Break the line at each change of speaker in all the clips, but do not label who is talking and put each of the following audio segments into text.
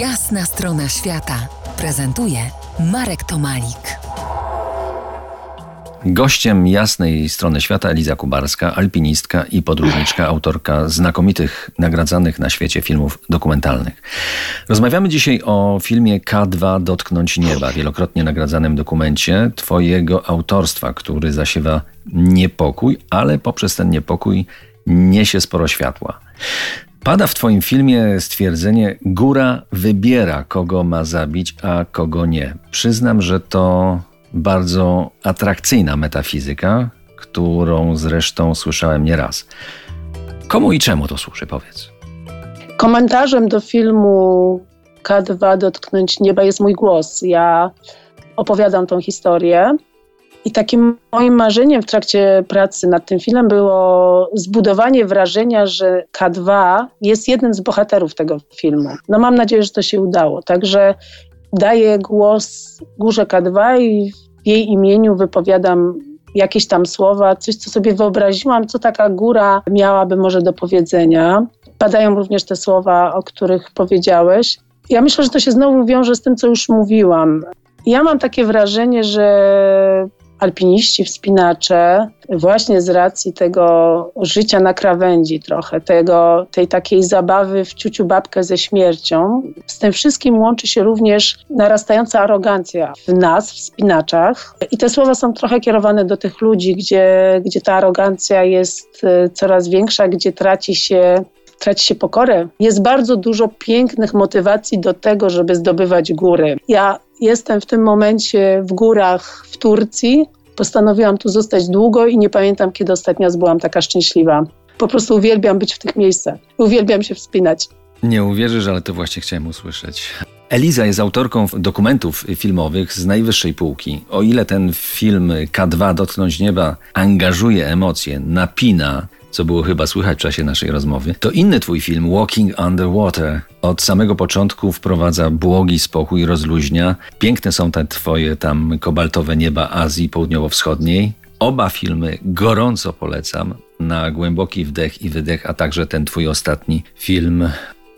Jasna strona świata prezentuje Marek Tomalik.
Gościem jasnej strony świata Eliza Kubarska, alpinistka i podróżniczka, autorka znakomitych, nagradzanych na świecie filmów dokumentalnych. Rozmawiamy dzisiaj o filmie K2 Dotknąć Nieba, wielokrotnie nagradzanym dokumencie Twojego autorstwa, który zasiewa niepokój, ale poprzez ten niepokój niesie sporo światła. Pada w Twoim filmie stwierdzenie: Góra wybiera, kogo ma zabić, a kogo nie. Przyznam, że to bardzo atrakcyjna metafizyka, którą zresztą słyszałem nieraz. Komu i czemu to służy, powiedz?
Komentarzem do filmu K2 Dotknąć Nieba jest mój głos. Ja opowiadam tą historię. I takim moim marzeniem w trakcie pracy nad tym filmem było zbudowanie wrażenia, że K2 jest jednym z bohaterów tego filmu. No mam nadzieję, że to się udało. Także daję głos górze K2 i w jej imieniu wypowiadam jakieś tam słowa, coś, co sobie wyobraziłam, co taka góra miałaby może do powiedzenia. Padają również te słowa, o których powiedziałeś. Ja myślę, że to się znowu wiąże z tym, co już mówiłam. Ja mam takie wrażenie, że alpiniści, wspinacze, właśnie z racji tego życia na krawędzi trochę, tego, tej takiej zabawy w ciuciu babkę ze śmiercią, z tym wszystkim łączy się również narastająca arogancja w nas, wspinaczach. I te słowa są trochę kierowane do tych ludzi, gdzie, gdzie ta arogancja jest e, coraz większa, gdzie traci się traci się pokorę. Jest bardzo dużo pięknych motywacji do tego, żeby zdobywać góry. Ja jestem w tym momencie w górach w Turcji. Postanowiłam tu zostać długo i nie pamiętam, kiedy ostatnio byłam taka szczęśliwa. Po prostu uwielbiam być w tych miejscach. Uwielbiam się wspinać.
Nie uwierzysz, ale to właśnie chciałem usłyszeć. Eliza jest autorką dokumentów filmowych z najwyższej półki. O ile ten film K2 Dotknąć Nieba angażuje emocje, napina, co było chyba słychać w czasie naszej rozmowy, to inny twój film, Walking Underwater, od samego początku wprowadza błogi spokój, rozluźnia. Piękne są te twoje tam kobaltowe nieba Azji Południowo-Wschodniej. Oba filmy gorąco polecam na głęboki wdech i wydech, a także ten twój ostatni film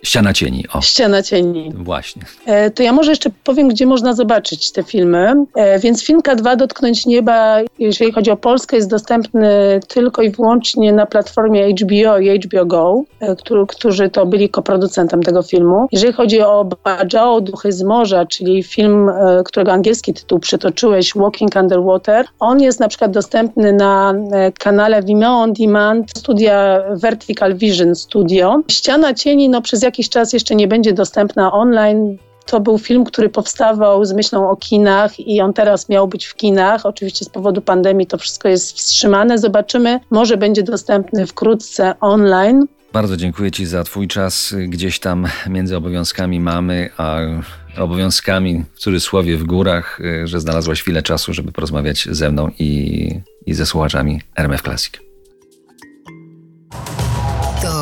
Ściana cieni.
O. Ściana cieni.
Właśnie.
E, to ja może jeszcze powiem, gdzie można zobaczyć te filmy. E, więc film K2 Dotknąć Nieba, jeżeli chodzi o Polskę, jest dostępny tylko i wyłącznie na platformie HBO i HBO Go, e, który, którzy to byli koproducentem tego filmu. Jeżeli chodzi o Bajao, Duchy z Morza, czyli film, e, którego angielski tytuł przytoczyłeś, Walking Underwater, on jest na przykład dostępny na e, kanale Vimeo On Demand, studia Vertical Vision Studio. Ściana cieni, no przez jakiś czas jeszcze nie będzie dostępna online. To był film, który powstawał z myślą o kinach i on teraz miał być w kinach. Oczywiście z powodu pandemii to wszystko jest wstrzymane. Zobaczymy, może będzie dostępny wkrótce online.
Bardzo dziękuję Ci za Twój czas gdzieś tam między obowiązkami mamy, a obowiązkami w cudzysłowie w górach, że znalazłaś chwilę czasu, żeby porozmawiać ze mną i, i ze słuchaczami RMF Classic.